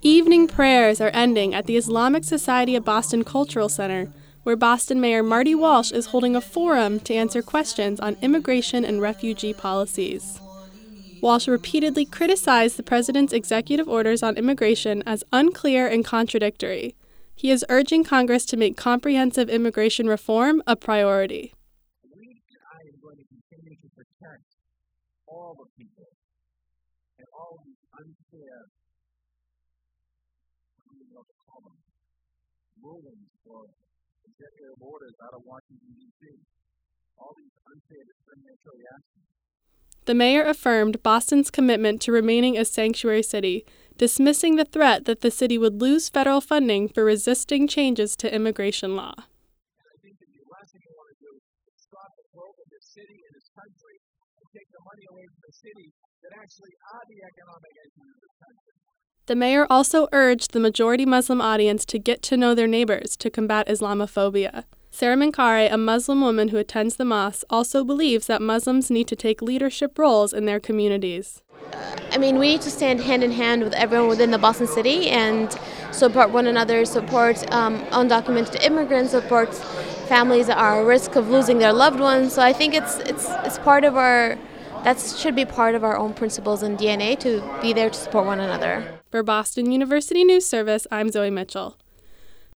Evening prayers are ending at the Islamic Society of Boston Cultural Center, where Boston Mayor Marty Walsh is holding a forum to answer questions on immigration and refugee policies. Walsh repeatedly criticized the president's executive orders on immigration as unclear and contradictory. He is urging Congress to make comprehensive immigration reform a priority. All the people and all unfair, rulings or executive orders out of Washington, D.C. All these unfair discriminatory actions. The mayor affirmed Boston's commitment to remaining a sanctuary city, dismissing the threat that the city would lose federal funding for resisting changes to immigration law. City and this country and take the money away from the city that actually are the economic engine of this country. The mayor also urged the majority Muslim audience to get to know their neighbors to combat Islamophobia. Sarah Minkare, a Muslim woman who attends the mosque, also believes that Muslims need to take leadership roles in their communities. I mean, we need to stand hand in hand with everyone within the Boston city and support one another, support um, undocumented immigrants, support families are at risk of losing their loved ones. So I think it's it's it's part of our that should be part of our own principles and DNA to be there to support one another. For Boston University News Service, I'm Zoe Mitchell.